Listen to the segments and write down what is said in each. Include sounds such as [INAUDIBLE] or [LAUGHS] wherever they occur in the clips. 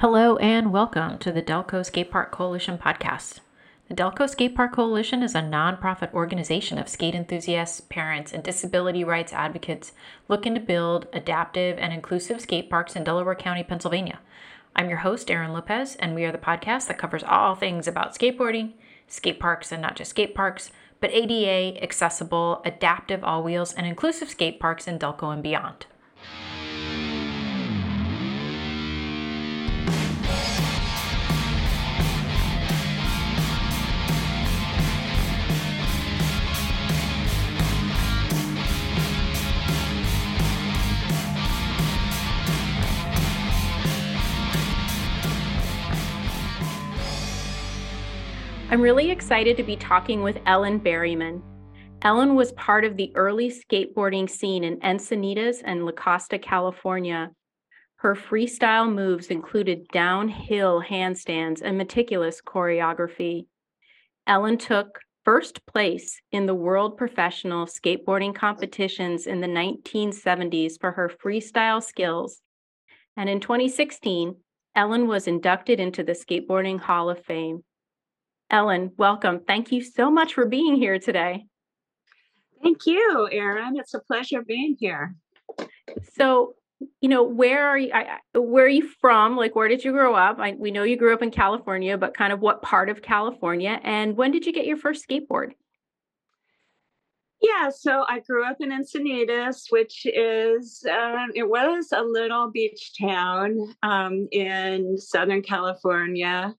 Hello and welcome to the Delco Skate Park Coalition podcast. The Delco Skate Park Coalition is a nonprofit organization of skate enthusiasts, parents, and disability rights advocates looking to build adaptive and inclusive skate parks in Delaware County, Pennsylvania. I'm your host, Erin Lopez, and we are the podcast that covers all things about skateboarding, skate parks, and not just skate parks, but ADA, accessible, adaptive all wheels, and inclusive skate parks in Delco and beyond. I'm really excited to be talking with Ellen Berryman. Ellen was part of the early skateboarding scene in Encinitas and La Costa, California. Her freestyle moves included downhill handstands and meticulous choreography. Ellen took first place in the world professional skateboarding competitions in the 1970s for her freestyle skills. And in 2016, Ellen was inducted into the Skateboarding Hall of Fame. Ellen, welcome. Thank you so much for being here today. Thank you, Erin. It's a pleasure being here. So, you know, where are you? I, where are you from? Like, where did you grow up? I, we know you grew up in California, but kind of what part of California? And when did you get your first skateboard? Yeah, so I grew up in Encinitas, which is um, it was a little beach town um, in Southern California.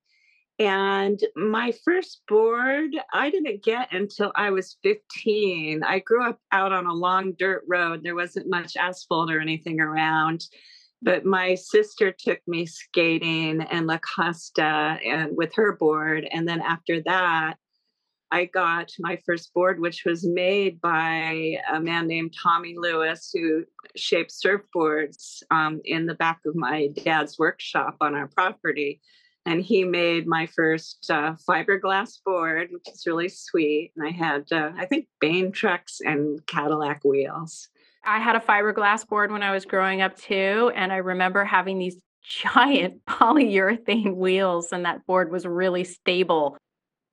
And my first board, I didn't get until I was 15. I grew up out on a long dirt road. There wasn't much asphalt or anything around. But my sister took me skating and La Costa and with her board. And then after that, I got my first board, which was made by a man named Tommy Lewis, who shaped surfboards um, in the back of my dad's workshop on our property and he made my first uh, fiberglass board, which is really sweet. And I had, uh, I think, Bain trucks and Cadillac wheels. I had a fiberglass board when I was growing up too, and I remember having these [LAUGHS] giant polyurethane wheels, and that board was really stable.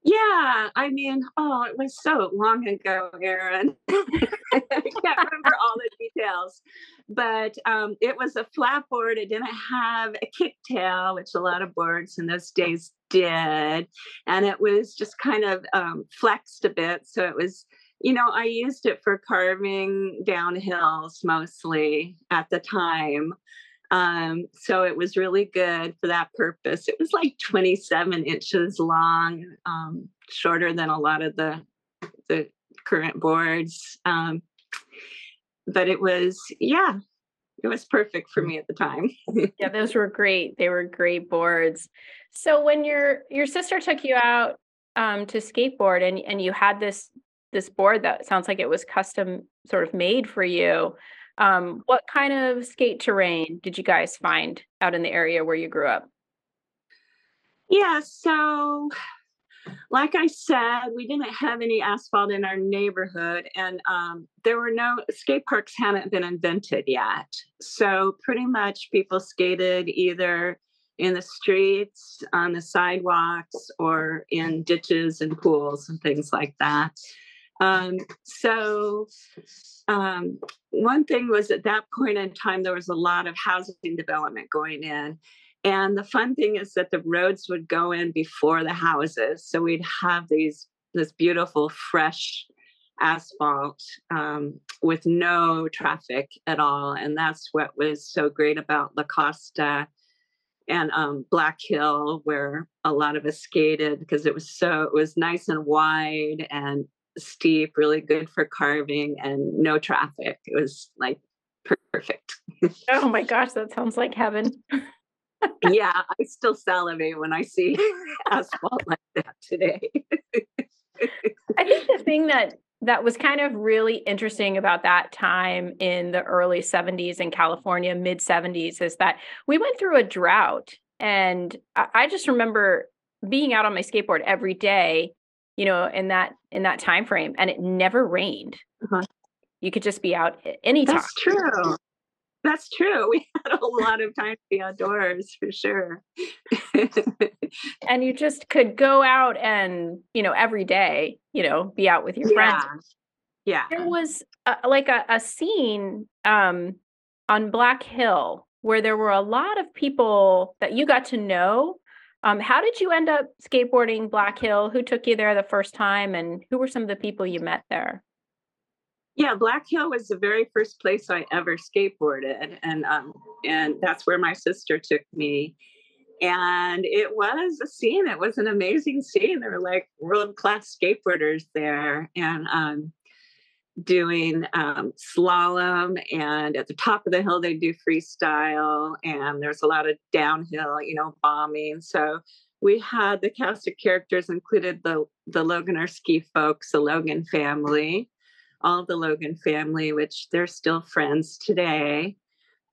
Yeah, I mean, oh, it was so long ago, Erin. [LAUGHS] I can't remember all the details, but um, it was a flat board. It didn't have a kicktail, which a lot of boards in those days did, and it was just kind of um, flexed a bit. So it was, you know, I used it for carving downhills mostly at the time. Um, so it was really good for that purpose. It was like 27 inches long, um, shorter than a lot of the the current boards. Um, but it was, yeah, it was perfect for me at the time. [LAUGHS] yeah, those were great. They were great boards. So when your your sister took you out um, to skateboard and and you had this this board that sounds like it was custom sort of made for you um, what kind of skate terrain did you guys find out in the area where you grew up? Yeah, so like I said, we didn't have any asphalt in our neighborhood, and um, there were no skate parks hadn't been invented yet. So pretty much people skated either in the streets, on the sidewalks, or in ditches and pools and things like that. Um, so um, one thing was at that point in time, there was a lot of housing development going in. And the fun thing is that the roads would go in before the houses. So we'd have these this beautiful fresh asphalt um, with no traffic at all. And that's what was so great about La Costa and um, Black Hill, where a lot of us skated because it was so it was nice and wide and steep, really good for carving, and no traffic. It was like perfect. oh my gosh, that sounds like heaven. [LAUGHS] yeah, I still salivate when I see [LAUGHS] asphalt like that today. I think the thing that that was kind of really interesting about that time in the early 70s in California, mid 70s, is that we went through a drought. And I just remember being out on my skateboard every day you know in that in that time frame and it never rained uh-huh. you could just be out anytime that's true That's true. [LAUGHS] We had a lot of time to be outdoors for sure. and you just could go out and, you know, every day, you know, be out with your yeah. friends. Yeah. There was a, like a, a scene um, on Black Hill where there were a lot of people that you got to know. Um, how did you end up skateboarding Black Hill? Who took you there the first time, and who were some of the people you met there? Yeah, Black Hill was the very first place I ever skateboarded, and um, and that's where my sister took me. And it was a scene. It was an amazing scene. There were like world class skateboarders there, and um, doing um, slalom. And at the top of the hill, they do freestyle, and there's a lot of downhill, you know, bombing. So we had the cast of characters included the the Logan Earth Ski folks, the Logan family all the Logan family, which they're still friends today.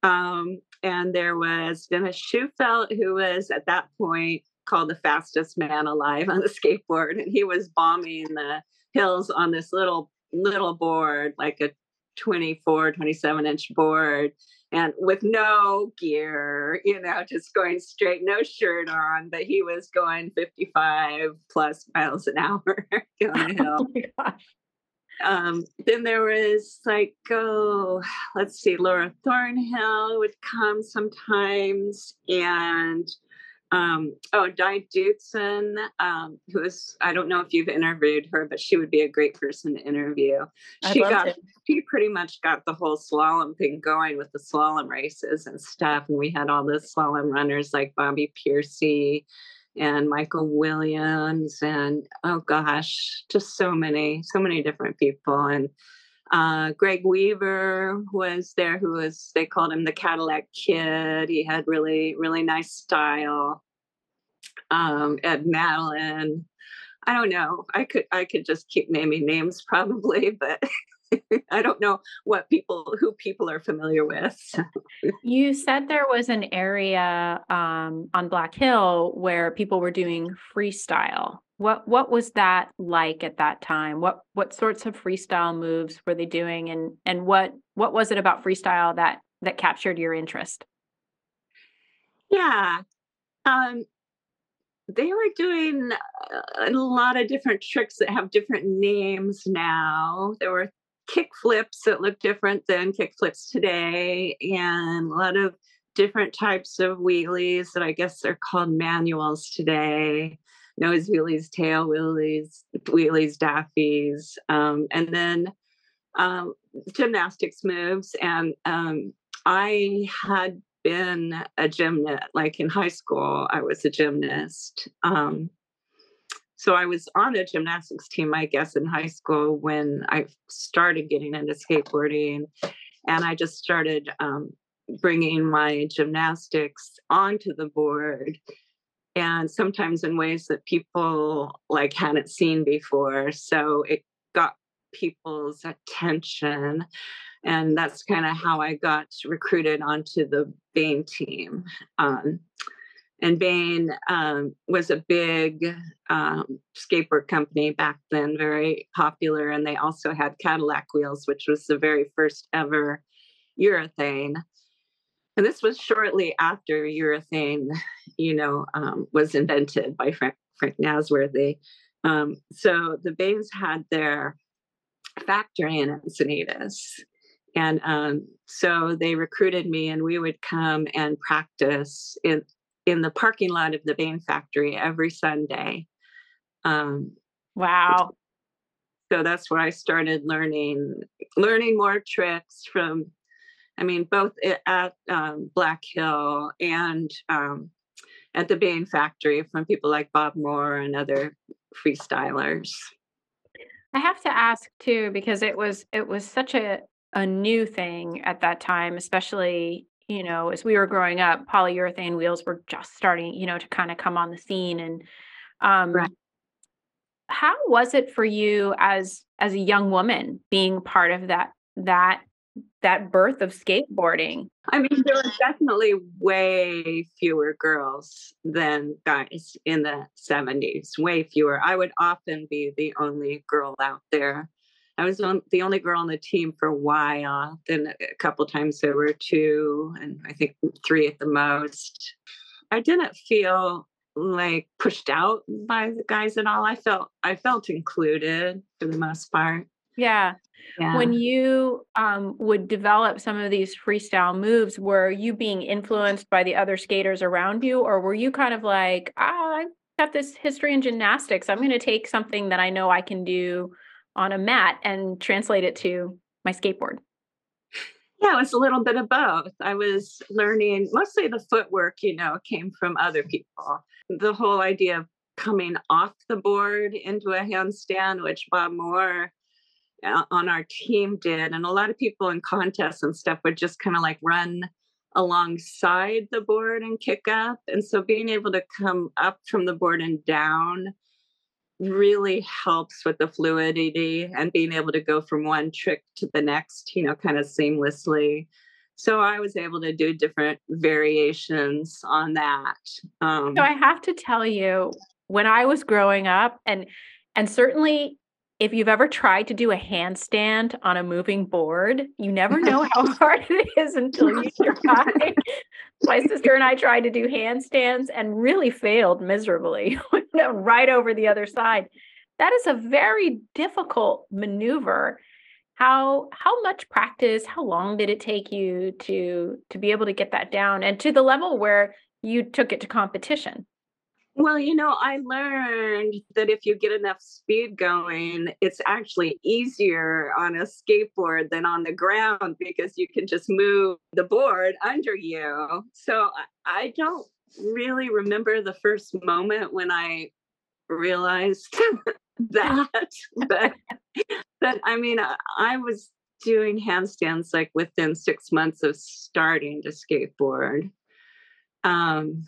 Um, and there was Denis Shufeldt, who was at that point called the fastest man alive on the skateboard, and he was bombing the hills on this little little board, like a 24, 27 inch board, and with no gear, you know, just going straight, no shirt on, but he was going 55 plus miles an hour [LAUGHS] down the hill. Oh um, then there was like, oh, let's see, Laura Thornhill would come sometimes, and um, oh, Di Dootson, um, who is, I don't know if you've interviewed her, but she would be a great person to interview. She got, it. she pretty much got the whole slalom thing going with the slalom races and stuff. And we had all the slalom runners like Bobby Piercy and Michael Williams and oh gosh, just so many, so many different people. And uh, Greg Weaver was there, who was they called him the Cadillac Kid. He had really, really nice style. Um, Ed Nadalin. I don't know. I could I could just keep naming names probably, [LAUGHS] but I don't know what people who people are familiar with. you said there was an area um, on Black Hill where people were doing freestyle. What what was that like at that time? What what sorts of freestyle moves were they doing, and and what what was it about freestyle that that captured your interest? Yeah, um, they were doing a lot of different tricks that have different names now. There were kick flips that look different than kick flips today, and a lot of different types of wheelies that I guess are called manuals today. Nose wheelies, tail wheelies, wheelies, daffies, um, and then um, gymnastics moves. And um, I had been a gymnast, like in high school, I was a gymnast. Um, so I was on a gymnastics team, I guess, in high school when I started getting into skateboarding. And I just started um, bringing my gymnastics onto the board and sometimes in ways that people like hadn't seen before. So it got people's attention. And that's kind of how I got recruited onto the Bain team. Um, and Bain um, was a big um, skateboard company back then, very popular. And they also had Cadillac wheels, which was the very first ever urethane. And this was shortly after urethane, you know, um, was invented by Frank, Frank Nasworthy. Um, so the Bains had their factory in Encinitas. And um, so they recruited me, and we would come and practice in in the parking lot of the Bain factory every Sunday. Um, wow. So that's where I started learning learning more tricks from, I mean, both at um, Black Hill and um, at the Bain factory from people like Bob Moore and other freestylers. I have to ask too because it was it was such a a new thing at that time, especially you know, as we were growing up, polyurethane wheels were just starting, you know, to kind of come on the scene. And um, right. how was it for you as as a young woman being part of that that that birth of skateboarding? I mean, there were definitely way fewer girls than guys in the 70s, way fewer. I would often be the only girl out there I was on, the only girl on the team for a while. Then a couple times there were two, and I think three at the most. I didn't feel like pushed out by the guys at all. I felt I felt included for the most part. Yeah. Yeah. When you um, would develop some of these freestyle moves, were you being influenced by the other skaters around you, or were you kind of like, ah, I've got this history in gymnastics. I'm going to take something that I know I can do on a mat and translate it to my skateboard? Yeah, it was a little bit of both. I was learning mostly the footwork, you know, came from other people. The whole idea of coming off the board into a handstand, which Bob Moore on our team did. And a lot of people in contests and stuff would just kind of like run alongside the board and kick up. And so being able to come up from the board and down really helps with the fluidity and being able to go from one trick to the next, you know, kind of seamlessly. So I was able to do different variations on that. Um, so I have to tell you, when I was growing up, and and certainly if you've ever tried to do a handstand on a moving board, you never know how [LAUGHS] hard it is until you [LAUGHS] try. My sister and I tried to do handstands and really failed miserably, [LAUGHS] right over the other side. That is a very difficult maneuver. How how much practice, how long did it take you to to be able to get that down and to the level where you took it to competition? Well, you know, I learned that if you get enough speed going, it's actually easier on a skateboard than on the ground because you can just move the board under you. So I don't really remember the first moment when I realized [LAUGHS] that. [LAUGHS] but, but I mean, I was doing handstands like within six months of starting to skateboard. Um,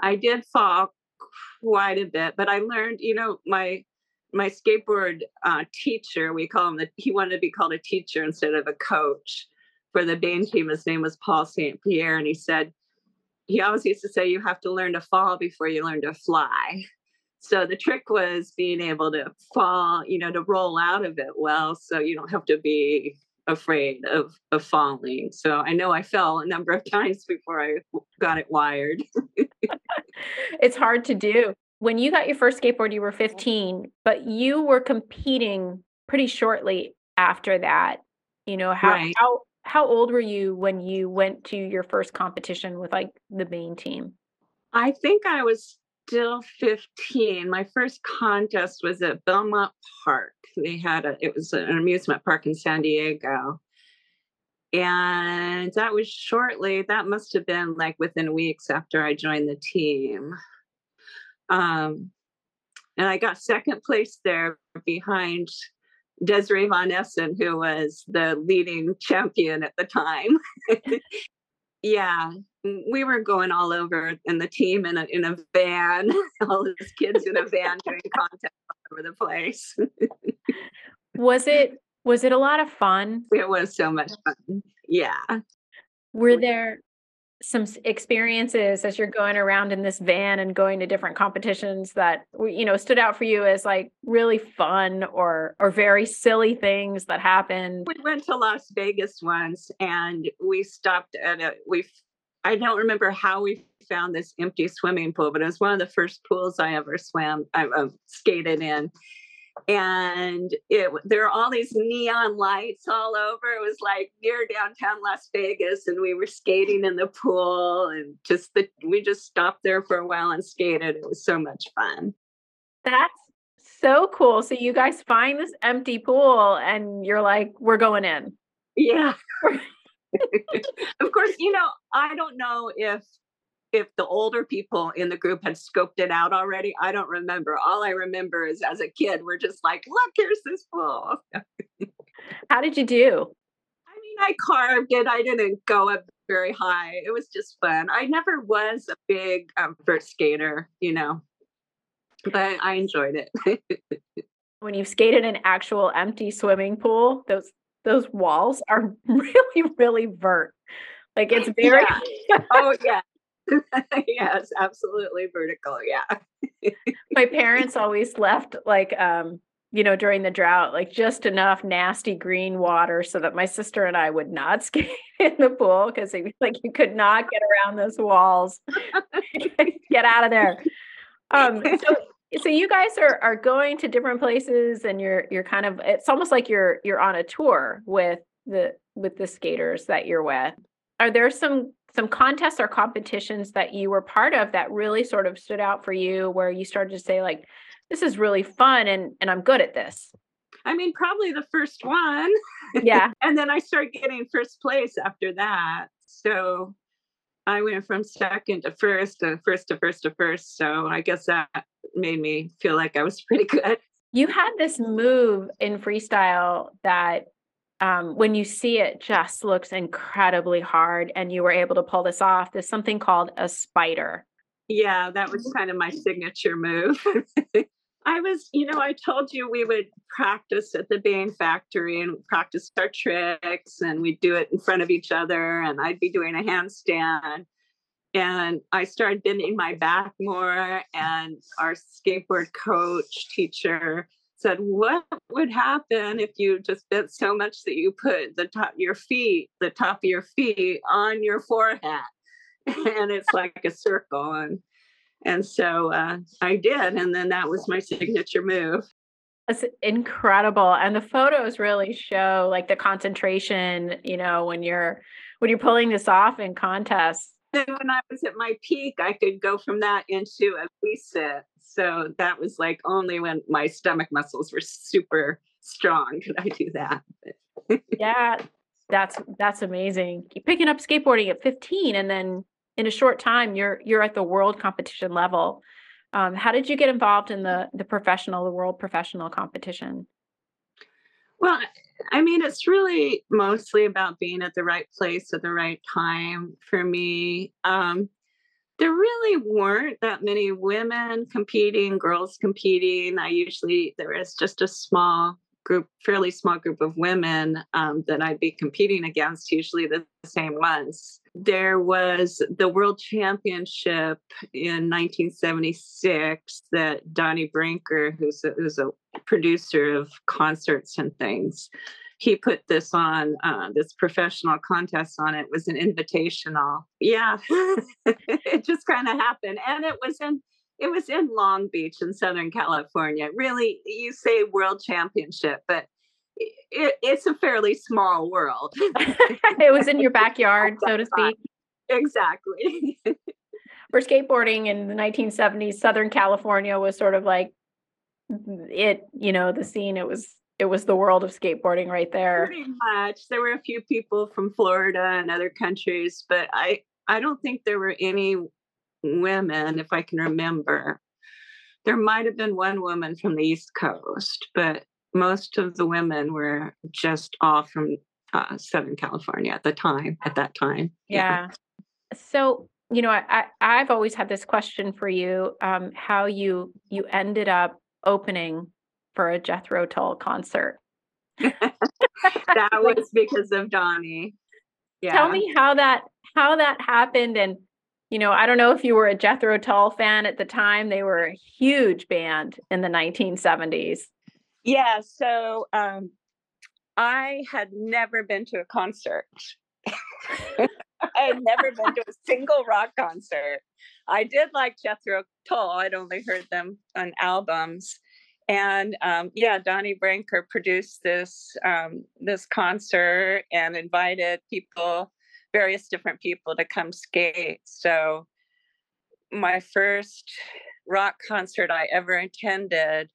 I did fall quite a bit, but I learned, you know, my my skateboard uh, teacher, we call him the, he wanted to be called a teacher instead of a coach for the Bain team. His name was Paul St. Pierre. And he said, he always used to say, you have to learn to fall before you learn to fly. So the trick was being able to fall, you know, to roll out of it well. So you don't have to be afraid of, of falling. So I know I fell a number of [LAUGHS] times before I got it wired. [LAUGHS] it's hard to do. When you got your first skateboard, you were mm-hmm. 15, but you were competing pretty shortly after that. You know, how right. how how old were you when you went to your first competition with like the main team? I think I was still 15. My first contest was at Belmont Park. They had a, it was an amusement park in San Diego. And that was shortly, that must have been like within weeks after I joined the team. Um, and I got second place there behind Desiree Von Essen, who was the leading champion at the time. [LAUGHS] yeah, we were going all over in the team in a in a van, [LAUGHS] all these kids in a van doing [LAUGHS] content all over the place. was it was it a lot of fun? It was so much fun. Yeah. Were there some experiences as you're going around in this van and going to different competitions that you know stood out for you as like really fun or or very silly things that happened we went to las vegas once and we stopped at a we I don't remember how we found this empty swimming pool, but it was one of the first pools I ever swam, I uh, skated in. And it there are all these neon lights all over. It was like near downtown Las Vegas, and we were skating in the pool, and just the we just stopped there for a while and skated. It was so much fun. That's so cool. So you guys find this empty pool, and you're like, "We're going in." Yeah. [LAUGHS] [LAUGHS] of course, you know, I don't know if if the older people in the group had scoped it out already. I don't remember. All I remember is as a kid, we're just like, look, here's this pool. How did you do? I mean, I carved it. I didn't go up very high. It was just fun. I never was a big um, vert skater, you know, but I enjoyed it. [LAUGHS] when you've skated an actual empty swimming pool, those those walls are [LAUGHS] really, really vert. Like it's very. Yeah. oh yeah. [LAUGHS] yes, absolutely vertical. Yeah. [LAUGHS] My parents always left like um you know, during the drought, like just enough nasty green water so that my sister and I would not [LAUGHS] skate in the pool because they like you could not get around those walls. get out of there. Um, so so you guys are are going to different places and you're you're kind of it's almost like you're you're on a tour with the with the skaters that you're with. Are there some some contests or competitions that you were part of that really sort of stood out for you where you started to say like this is really fun and and I'm good at this? I mean, probably the first one. Yeah. [LAUGHS] and then I started getting first place after that. So I went from second to first and first to first to first. So I guess that made me feel like I was pretty [LAUGHS] good. You had this move in freestyle that um, when you see it just looks incredibly hard and you were able to pull this off. There's something called a spider. Yeah, that was kind of my signature move. [LAUGHS] I was, you know, I told you we would practice at the Bain factory and practice our tricks and we'd do it in front of each other and I'd be doing a handstand. And I started bending my back more and our skateboard coach teacher said, What would happen if you just bent so much that you put the top your feet, the top of your feet on your forehead? [LAUGHS] and it's like a circle. And and so uh, I did. And then that was my signature move. That's incredible. And the photos really show like the concentration, you know, when you're when you're pulling this off in contests. Then when I was at my peak, I could go from that into a reset. So that was like only when my stomach muscles were super strong could I do that. yeah, that's that's amazing. Picking up skateboarding at 15 and then in a short time you're you're at the world competition level um, how did you get involved in the the professional the world professional competition well i mean it's really mostly about being at the right place at the right time for me. Um, there really weren't that many women competing girls competing. I usually there is just a small group fairly small group of women um, that i'd be competing against usually the same ones. There was the World Championship in 1976 that Donnie Branker, who's a, who's a producer of concerts and things, he put this on uh, this professional contest on it was an invitational yeah [LAUGHS] it just kind of happened and it was in it was in long beach in southern california really you say world championship but it, it's a fairly small world. [LAUGHS] it was in your backyard, so to speak. [LAUGHS] Exactly. For skateboarding in the 1970s, Southern California was sort of like it, you know, the scene. It was it was the world of skateboarding right there. Pretty much. There were a few people from Florida and other countries, but I I don't think there were any women, if I can remember. There might have been one woman from the East Coast, but most of the women were just all from uh, Southern California at the time. At that time, yeah. yeah. So you know, I, I have always had this question for you: um, how you you ended up opening for a Jethro Tull concert. [LAUGHS] that [LAUGHS] was because of Donnie. Yeah. Tell me how that how that happened and you know, I don't know if you were a Jethro Tull fan at the time. They were a huge band in the 1970s. Yeah, so um, I had never been to a concert. [LAUGHS] I had never been to a single rock concert. I did like Jethro Tull. I'd only heard them on albums. And um, yeah, Donnie Branker produced this um, this concert and invited people, various different people, to come skate. So my first rock concert I ever attended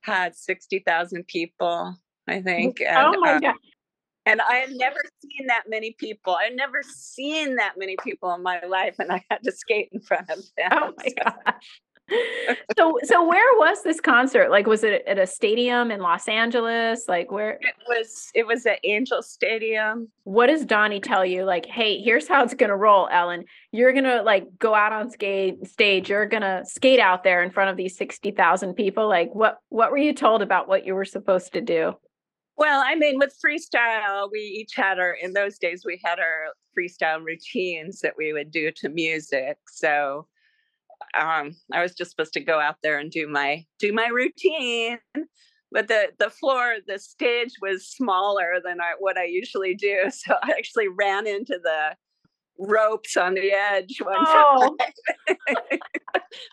had 60,000 people, I think. And, oh my uh, God. And I had never seen that many people. I had never seen that many people in my life, and I had to skate in front of them. Oh my gosh. so so where was this concert? Like was it at a stadium in los angeles? Like where it was it was at angel stadium. What does donnie tell you? Like hey here's how it's gonna roll ellen. You're gonna like go out on skate stage. You're gonna skate out there in front of these 60000 people. Like what what were you told about what you were supposed to do well, I mean, with freestyle, we each had our, in those days, we had our freestyle routines that we would do to music. So um, I was just supposed to go out there and do my do my routine. but the the floor the stage was smaller than I, what i usually do [LAUGHS] so i actually ran into the ropes on the edge one oh. time [LAUGHS]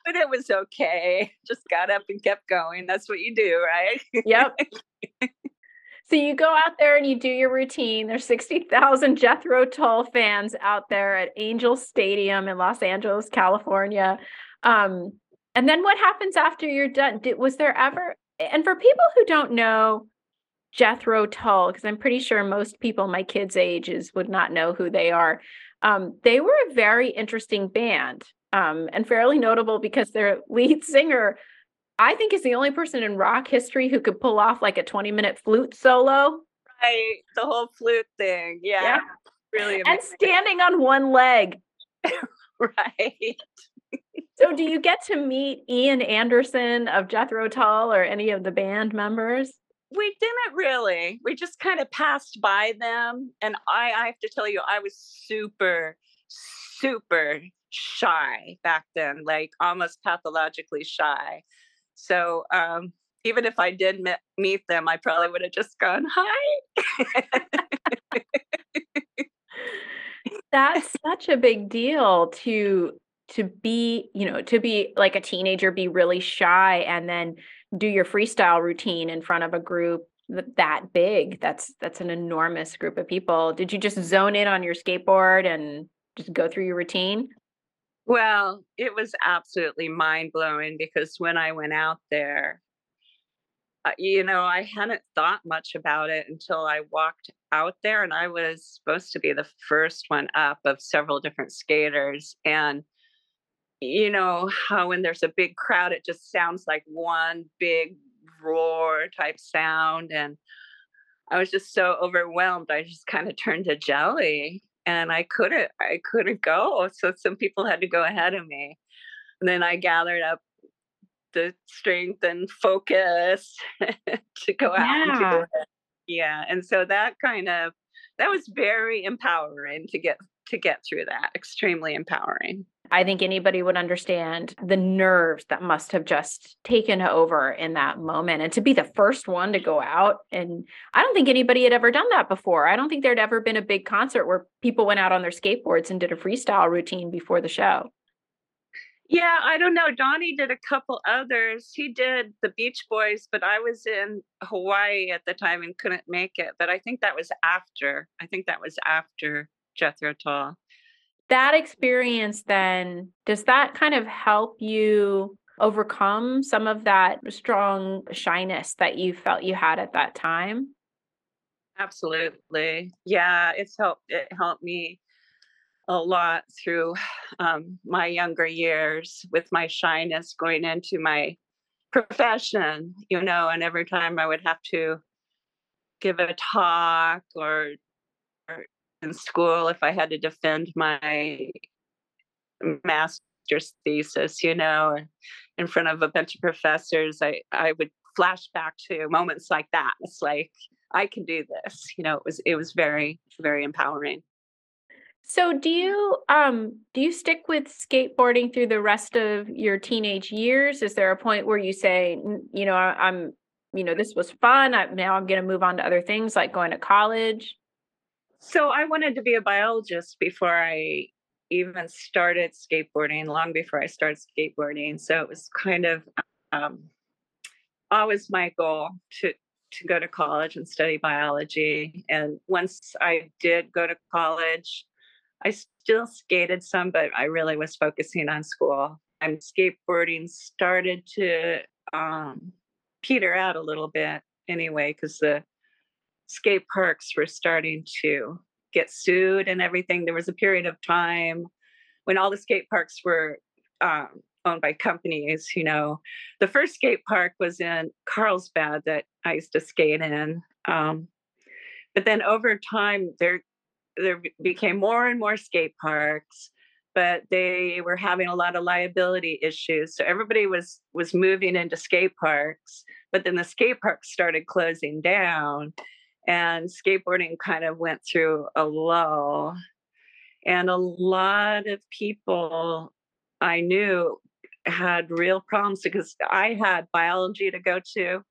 but it was okay just got up and kept going that's what you do right yep [LAUGHS] so you go out there and you do your routine there's 60,000 Jethro Tull fans out there at Angel Stadium in Los Angeles California um, and then what happens after you're done Did, was there ever and for people who don't know Jethro Tull, because I'm pretty sure most people my kids' ages would not know who they are. Um, they were a very interesting band um, and fairly notable because their [LAUGHS] lead singer, I think, is the only person in rock history who could pull off like a 20 minute flute solo. Right, the whole flute thing. Yeah, yeah. really. Amazing. And standing on one leg. [LAUGHS] right so do you get to meet Ian Anderson of Jethro Tull or any of the band members? We didn't really. We just kind of passed by them. And I, I have to tell you, I was super, super shy back then, like almost pathologically shy. So um, even if I did meet them, I probably would have just gone, hi. [LAUGHS] That's such a big deal to to be, you know, to be like a teenager, be really shy and then do your freestyle routine in front of a group that big. That's that's an enormous group of people. Did you just zone in on your skateboard and just go through your routine? Well, it was absolutely mind blowing because when I went out there, uh, you know, I hadn't thought much about it until I walked out there, and I was supposed to be the first one up of several different skaters. And you know how when there's a big crowd it just sounds like one big roar type sound and i was just so overwhelmed i just kind of turned to jelly and i couldn't i couldn't go so some people had to go ahead of me. And then i gathered up the strength and focus [LAUGHS] to go out yeah. and do it. Yeah and so that kind of that was very empowering to get to get through that extremely empowering I think anybody would understand the nerves that must have just taken over in that moment. And to be the first one to go out, and I don't think anybody had ever done that before. I don't think there'd ever been a big concert where people went out on their skateboards and did a freestyle routine before the show. Yeah, I don't know. Donnie did a couple others. He did the Beach Boys, but I was in Hawaii at the time and couldn't make it. But I think that was after. I think that was after Jethro Tull that experience then does that kind of help you overcome some of that strong shyness that you felt you had at that time? Absolutely. Yeah it's helped it helped me a lot through um, my younger years with my shyness going into my profession you know and every time i would have to give a talk or, or in school if I had to defend my master's thesis, you know, in front of a bunch of professors, I, I would flash back to moments like that. It's like, I can do this. You know, it was it was very, very empowering. So do you um do you stick with skateboarding through the rest of your teenage years? Is there a point where you say, you know, I'm, you know, this was fun. I, now I'm going to move on to other things like going to college? So I wanted to be a biologist before I even started skateboarding, long before I started skateboarding. So it was kind of um, always my goal to to go to college and study biology. And once I did go to college, I still skated some, but I really was focusing on school. And skateboarding started to um, peter out a little bit anyway, because the skate parks were starting to get sued and everything. There was a period of time when all the skate parks were um, owned by companies. You know, the first skate park was in Carlsbad that I used to skate in. Um, but then over time, there there became more and more skate parks but they were having a lot of liability issues so everybody was was moving into skate parks but then the skate parks started closing down and skateboarding kind of went through a lull and a lot of people i knew had real problems because i had biology to go to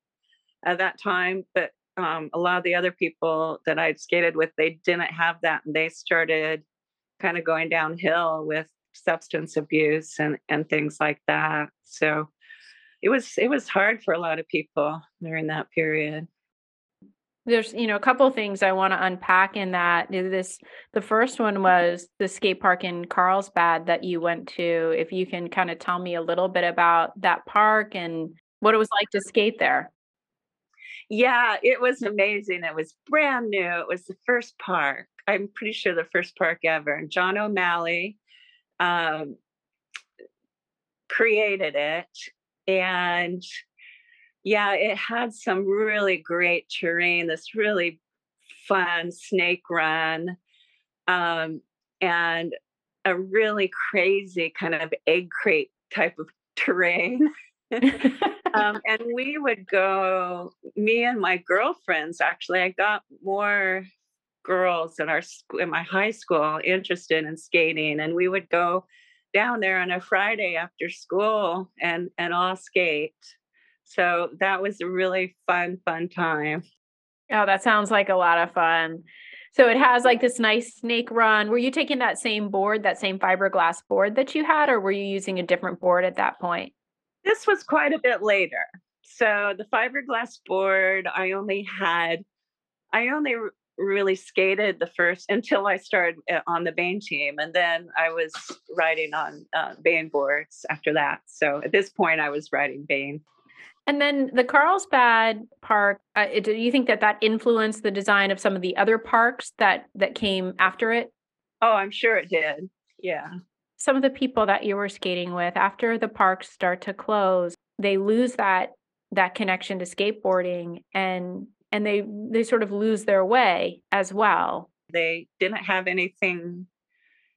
at that time, but um, a lot of the other people that I'd skated with, they didn't have that, and they started kind of going downhill with substance abuse and and things like that. So it was it was hard for a lot of people during that period there's you know a couple things i want to unpack in that. This the first one was the skate park in carlsbad that you went to. If you can kind of tell me a little bit about that park and what it was like to skate there. Yeah it was amazing. It was brand new. It was the first park. I'm pretty sure the first park ever. And john o'malley um, created it. And yeah, it had some really great terrain, this really fun snake run, um, and a really crazy kind of egg crate type of [LAUGHS] terrain. um, [LAUGHS] and we would go, me and my girlfriends, actually, I got more girls in our in my high school interested in skating and we would go down there on a Friday after school and and all skate. So that was a really fun, fun time. Oh, that sounds like a lot of fun. So it has like this nice snake run. Were you taking that same board, that same fiberglass board that you had, or were you using a different board at that point? This was quite a bit later. So the fiberglass board, I only had, I only really skated the first until I started uh, on the Bane team, and then I was riding on uh, Bane boards after that. So at this point, I was riding Bane. And then the Carlsbad Park, uh, do you think that that influenced the design of some of the other parks that that came after it? Oh, I'm sure it did. Yeah. Some of the people that you were skating with after the parks start to close, they lose that that connection to skateboarding and and they they sort of lose their way as well. They didn't have anything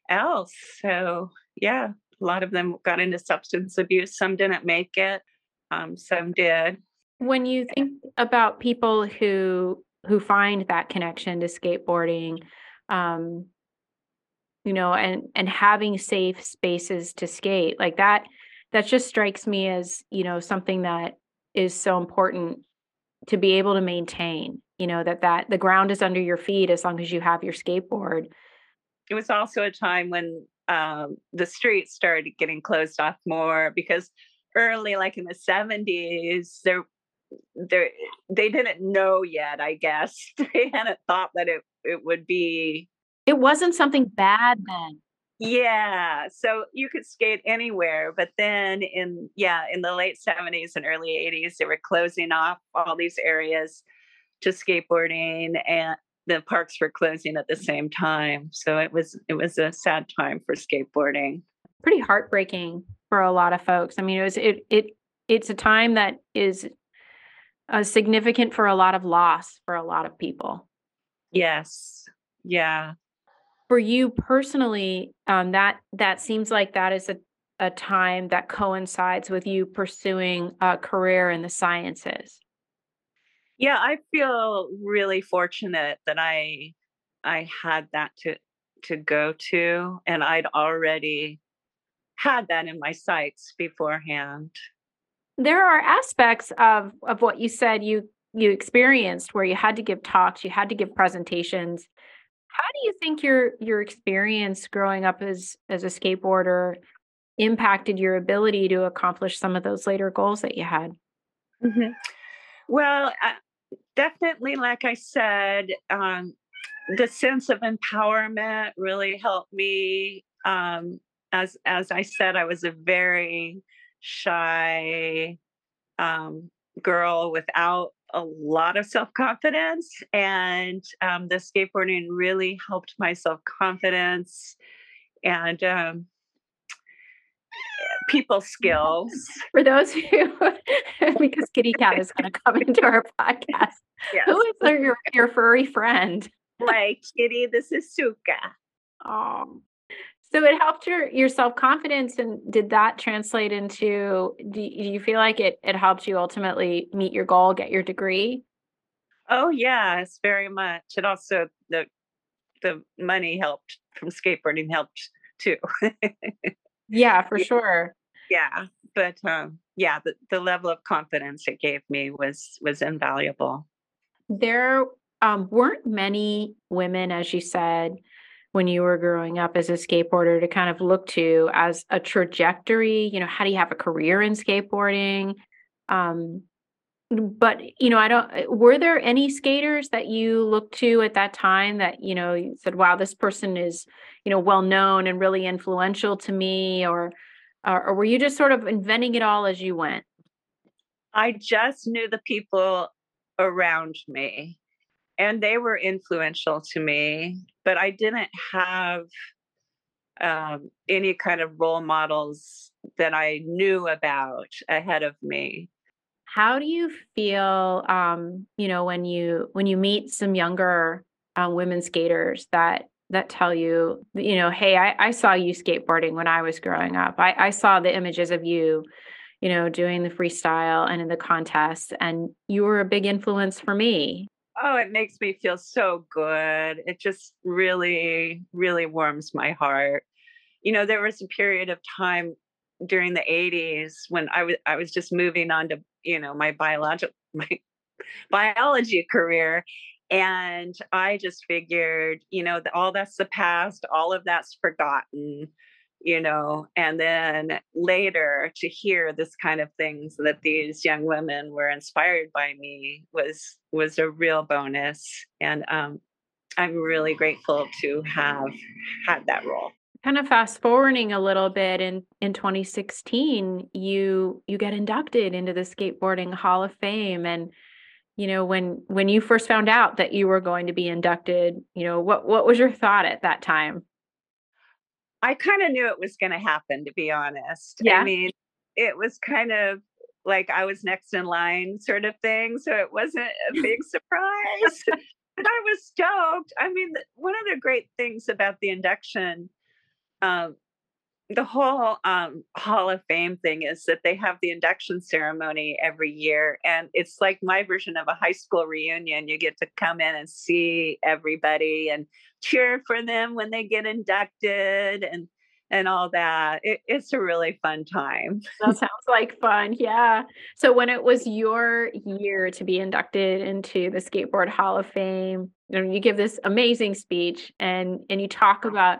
else. So, yeah, a lot of them got into substance abuse. Some didn't make it. Um, some did. When you think about people who who find that connection to skateboarding, um, you know, and and having safe spaces to skate, like that, that just strikes me as you know something that is so important to be able to maintain you know that that the ground is under your feet as long as you have your skateboard it was also a time when um, the streets started getting closed off more because early like in the 70s there there they didn't know yet i guess [LAUGHS] they hadn't thought that it it would be it wasn't something bad then yeah, so you could skate anywhere, but then in yeah, in the late 70s and early 80s they were closing off all these areas to skateboarding and the parks were closing at the same time. So it was it was a sad time for skateboarding. Pretty heartbreaking for a lot of folks. I mean, it was it it it's a time that is uh, significant for a lot of loss for a lot of people. Yes. Yeah for you personally, um, that that seems like that is a, a time that coincides with you pursuing a career in the sciences. Yeah, I feel really fortunate that I I had that to to go to, and I'd already had that in my sights beforehand. There are aspects of of what you said you you experienced where you had to give talks, you had to give presentations how do you think your your experience growing up as as a skateboarder impacted your ability to accomplish some of those later goals that you had? Mm-hmm. Well, uh, definitely, like I said, um, the sense of empowerment really helped me. Um, as as I said, I was a very shy um, girl without a lot of self confidence, and um, the skateboarding really helped my self confidence and um, people skills. [LAUGHS] For those who, [LAUGHS] because Kitty Cat is going to come into our podcast, yes. who is your, your furry friend? My kitty, this is Sukkha. Oh, so it helped your your self confidence, and did that translate into? Do, you feel like it it helped you ultimately meet your goal, get your degree? Oh yes, very much. It also the the money helped from skateboarding helped too. yeah, for [LAUGHS] sure. Yeah, but um, yeah, the, the level of confidence it gave me was was invaluable. There um, weren't many women, as you said, when you were growing up as a skateboarder to kind of look to as a trajectory. You know, how do you have a career in skateboarding? Um, but you know, I don't. Were there any skaters that you looked to at that time that you know you said, "Wow, this person is you know well known and really influential to me," or, or were you just sort of inventing it all as you went? I just knew the people around me and they were influential to me, but I didn't have um, any kind of role models that I knew about ahead of me. How do you feel, um, you know, when you when you meet some younger uh, women skaters that that tell you, you know, hey, I, I saw you skateboarding when I was growing up. I, I saw the images of you, you know, doing the freestyle and in the contests, and you were a big influence for me. Oh, it makes me feel so good. It just really, really warms my heart. You know, there was a period of time during the 80s when I was I was just moving on to, you know, my biological [LAUGHS] my biology career and I just figured, you know, all that's the past, all of that's forgotten, you know, and then later to hear this kind of things that these young women were inspired by me was was a real bonus. And um, I'm really grateful to have had that role. Kind of fast forwarding a little bit in in 2016 you you get inducted into the skateboarding hall of fame. And you know when when you first found out that you were going to be inducted you know what what was your thought at that time i kind of knew it was going to happen to be honest. Yeah. i mean it was kind of like i was next in line sort of thing so it wasn't a [LAUGHS] big surprise. But i was stoked. I mean one of the great things about the induction um, the whole um, Hall of Fame thing is that they have the induction ceremony every year, and it's like my version of a high school reunion. You get to come in and see everybody and cheer for them when they get inducted, and and all that. It, it's a really fun time. that [LAUGHS] sounds like fun. Yeah. So when it was your year to be inducted into the Skateboard Hall of Fame, you, know, you give this amazing speech and and you talk about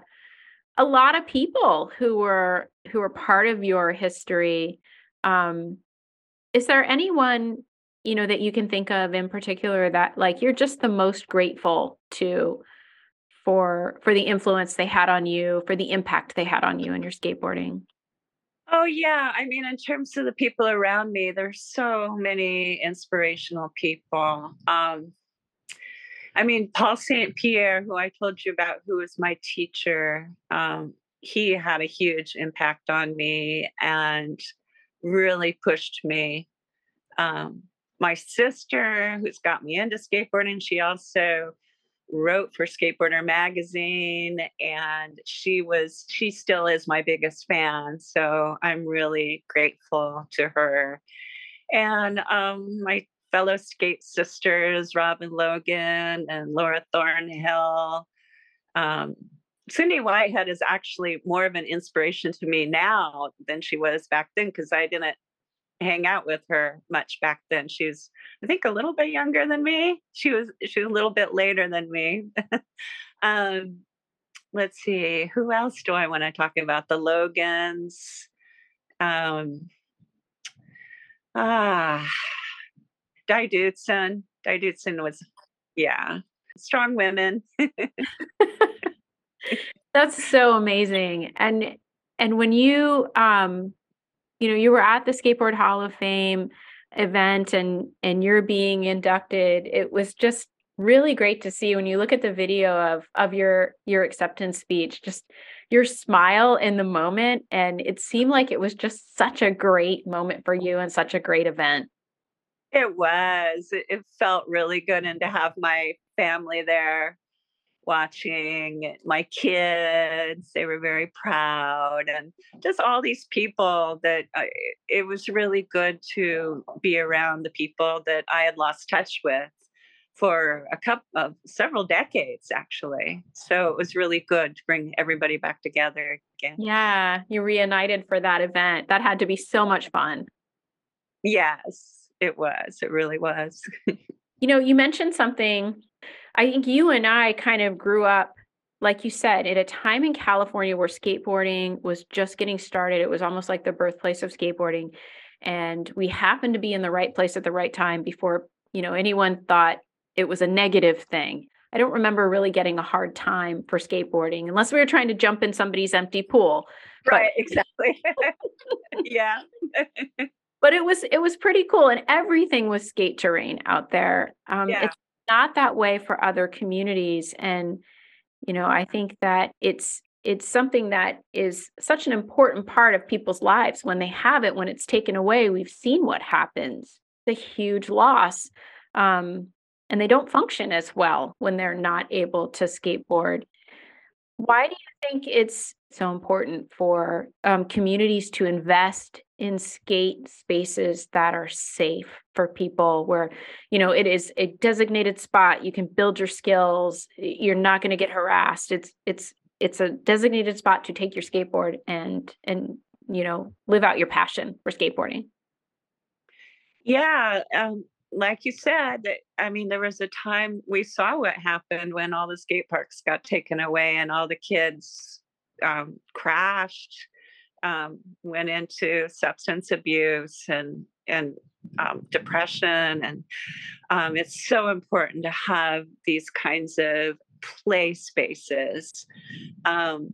a lot of people who were who were part of your history um is there anyone you know that you can think of in particular that like you're just the most grateful to for for the influence they had on you for the impact they had on you and your skateboarding? Oh yeah i mean in terms of the people around me there's so many inspirational people um I mean, Paul St. Pierre, who I told you about, who was my teacher, um, he had a huge impact on me and really pushed me. Um, my sister, who's got me into skateboarding, she also wrote for Skateboarder magazine, and she was, she still is my biggest fan. So I'm really grateful to her. And um, my fellow skate sisters, Robin Logan and Laura Thornhill. Um, Cindy Whitehead is actually more of an inspiration to me now than she was back then because I didn't hang out with her much back then. She was, I think, a little bit younger than me. She was she was a little bit later than me. [LAUGHS] um, let's see, who else do I want to talk about? The Logans. Um, ah, Di Dootson. Di Dootson was, yeah, strong women. [LAUGHS] That's so amazing. And and when you um you know you were at the skateboard hall of fame event and and you're being inducted it was just really great to see when you look at the video of of your your acceptance speech just your smile in the moment and it seemed like it was just such a great moment for you and such a great event it was. It felt really good, and to have my family there watching my kids they were very proud and just all these people that I, it was really good to be around the people that i had lost touch with for a couple of uh, several decades actually. So it was really good to bring everybody back together again. Yeah you reunited for that event. That had to be so much fun. Yes it was it really was [LAUGHS] you know you mentioned something i think you and i kind of grew up like you said at a time in california where skateboarding was just getting started it was almost like the birthplace of skateboarding and we happened to be in the right place at the right time before you know anyone thought it was a negative thing. I don't remember really getting a hard time for skateboarding unless we were trying to jump in somebody's empty pool. Right, but, exactly. [LAUGHS] yeah. [LAUGHS] but it was it was pretty cool and everything was skate terrain out there. Um, yeah. it's not that way for other communities and you know, I think that it's it's something that is such an important part of people's lives when they have it when it's taken away we've seen what happens the huge loss um, and they don't function as well when they're not able to skateboard. Why do you think it's so important for um, communities to invest in skate spaces that are safe for people where you know it is a designated spot. You can build your skills. You're not going to get harassed. It's it's it's a designated spot to take your skateboard and and you know live out your passion for skateboarding. Yeah um, like you said, I mean, there was a time we saw what happened when all the skate parks got taken away and all the kids um, crashed, um, went into substance abuse and and um, depression, and um, it's so important to have these kinds of play spaces, um,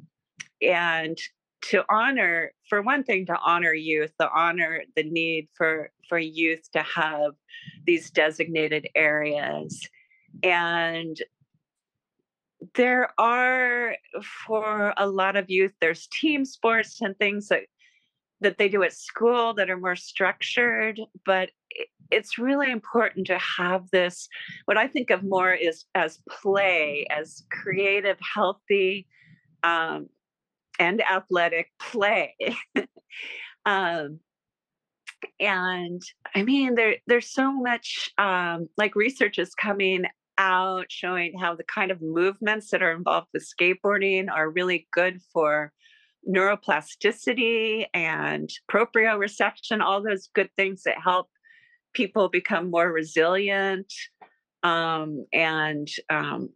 and to honor for one thing to honor youth to honor the need for for youth to have these designated areas. And there are for a lot of youth there's team sports and things that that they do at school that are more structured but it's really important to have this what i think of more is as play as creative healthy um, and athletic play. [LAUGHS] um, and I mean, there there's so much um, like research is coming out showing how the kind of movements that are involved with skateboarding are really good for neuroplasticity and proprioception, all those good things that help people become more resilient um, and um,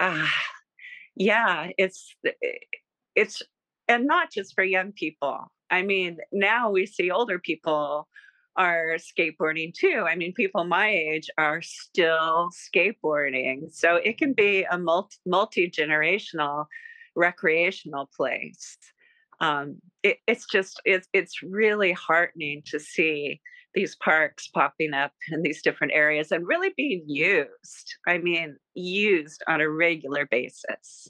ah, yeah it's eh, it's and not just for young people. I mean now we see older people are skateboarding too i mean people my age are still skateboarding so it can be a multi multi-generational recreational place um, it, it's just it's it's really heartening to see these parks popping up in these different areas and really being used. I mean, used on a regular basis.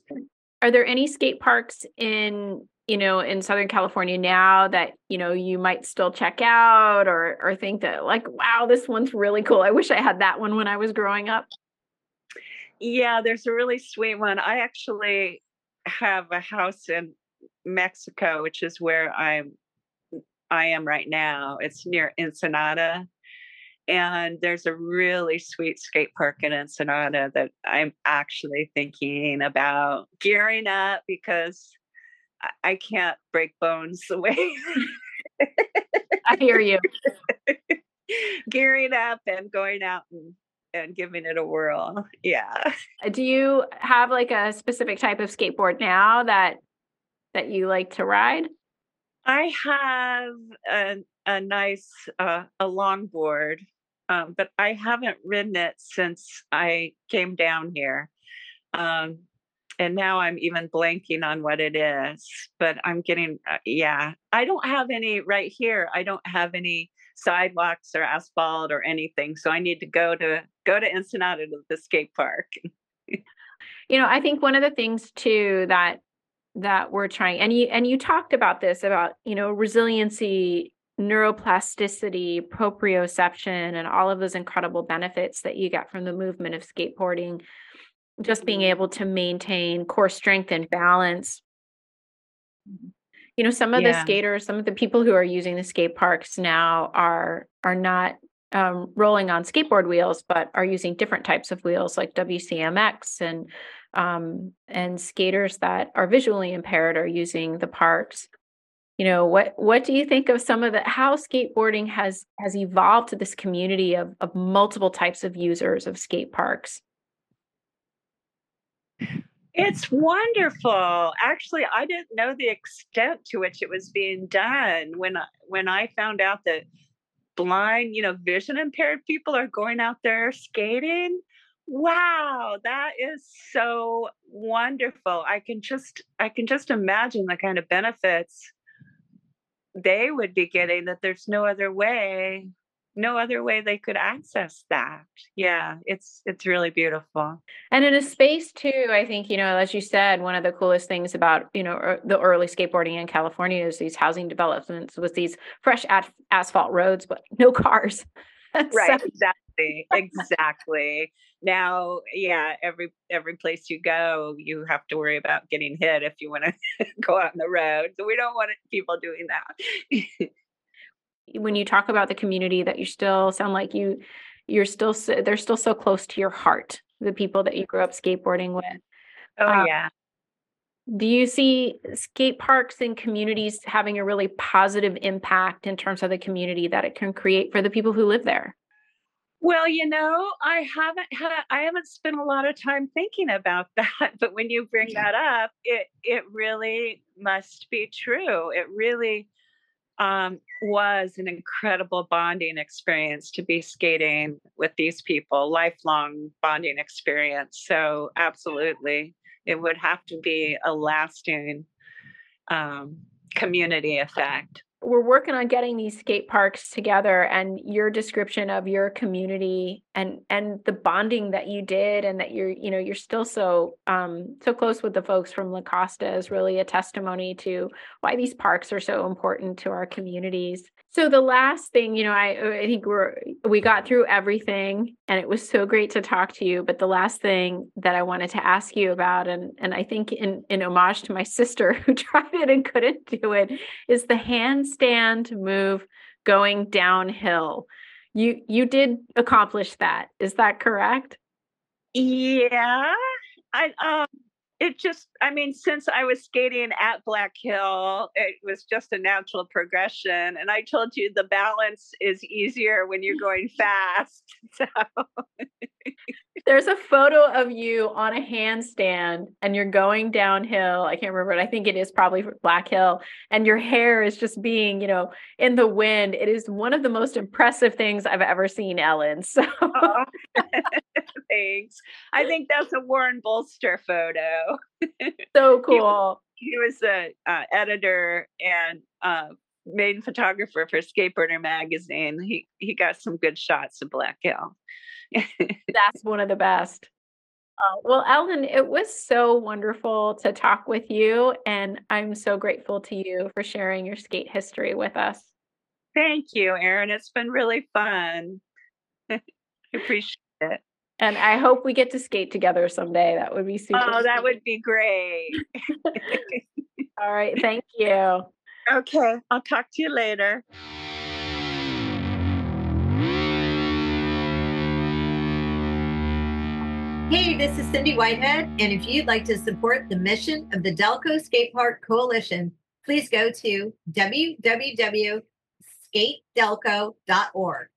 Are there any skate parks in, you know, in Southern California now that, you know, you might still check out or or think that like, wow, this one's really cool. I wish I had that one when I was growing up. Yeah, there's a really sweet one. I actually have a house in Mexico, which is where I'm I am right now. It's near Ensenada. And there's a really sweet skate park in Ensenada that I'm actually thinking about gearing up because I can't break bones the way. I hear you. [LAUGHS] gearing up and going out and, and giving it a whirl. Yeah. Do you have like a specific type of skateboard now that that you like to ride? I have a, a nice uh, a longboard, um, but I haven't ridden it since I came down here. Um, and now I'm even blanking on what it is, but I'm getting, uh, yeah, I don't have any right here. I don't have any sidewalks or asphalt or anything. So I need to go to, go to Ensenada to the skate park. [LAUGHS] you know, I think one of the things too that that we're trying and you and you talked about this about you know resiliency neuroplasticity proprioception and all of those incredible benefits that you get from the movement of skateboarding just being able to maintain core strength and balance you know some of yeah. the skaters some of the people who are using the skate parks now are are not um, rolling on skateboard wheels, but are using different types of wheels like WCMX and um, and skaters that are visually impaired are using the parks. You know what what do you think of some of the how skateboarding has has evolved to this community of of multiple types of users of skate parks? It's wonderful. Actually, I didn't know the extent to which it was being done when I, when I found out that blind, you know, vision impaired people are going out there skating. Wow, that is so wonderful. I can just I can just imagine the kind of benefits they would be getting that there's no other way no other way they could access that. Yeah it's it's really beautiful. And in a space too i think you know as you said one of the coolest things about you know the early skateboarding in california is these housing developments with these fresh asphalt roads but no [LAUGHS] cars. Right so- exactly exactly now yeah every every place you go you have to worry about getting hit if you want to [LAUGHS] go out on the road so we don't want people doing that. [LAUGHS] When you talk about the community that you still sound like you you're still they're still so close to your heart the people that you grew up skateboarding with. Oh um, yeah. do you see skate parks and communities having a really positive impact in terms of the community that it can create for the people who live there well, you know, I haven't had I haven't spent a lot of time thinking about [LAUGHS] that, but when you bring that up, it it really must be true. It really um, was an incredible bonding experience to be skating with these people, lifelong bonding experience. So, absolutely, it would have to be a lasting um, community effect we're working on getting these skate parks together and your description of your community and and the bonding that you did and that you're you know you're still so um so close with the folks from La Costa is really a testimony to why these parks are so important to our communities so the last thing, you know, I, uh, I think we're we got through everything, and it was so great to talk to you. But the last thing that I wanted to ask you about, and and I think in in homage to my [LAUGHS] sister who tried it and couldn't do it, is the handstand move going downhill. You you did accomplish that. Is that correct? Yeah, I um it just i mean since i was skating at black hill it was just a natural progression and i told you the balance is easier when you're going [LAUGHS] fast [LAUGHS] so. There's a photo of you on a handstand and you're going downhill i can't remember it i think it is probably black hill and your hair is just being you know in the wind. It is one of the most impressive things i've ever seen ellen [LAUGHS] so oh. Thanks i think that's a warren bolster photo [LAUGHS] so cool. He, he was the uh, editor and uh, main photographer for Skateboarder magazine. He he got some good shots of Black Hill. [LAUGHS] That's one of the best. Uh, well, Ellen, it was so wonderful to talk with you, and I'm so grateful to you for sharing your skate history with us. Thank you, Erin. It's been really fun. [LAUGHS] I appreciate it. And I hope we get to skate together someday. That would be super. Oh, that would be great. [LAUGHS] All right. Thank you. Okay. I'll talk to you later. Hey, this is Cindy Whitehead. And if you'd like to support the mission of the Delco Skate Park Coalition, please go to www.skatedelco.org.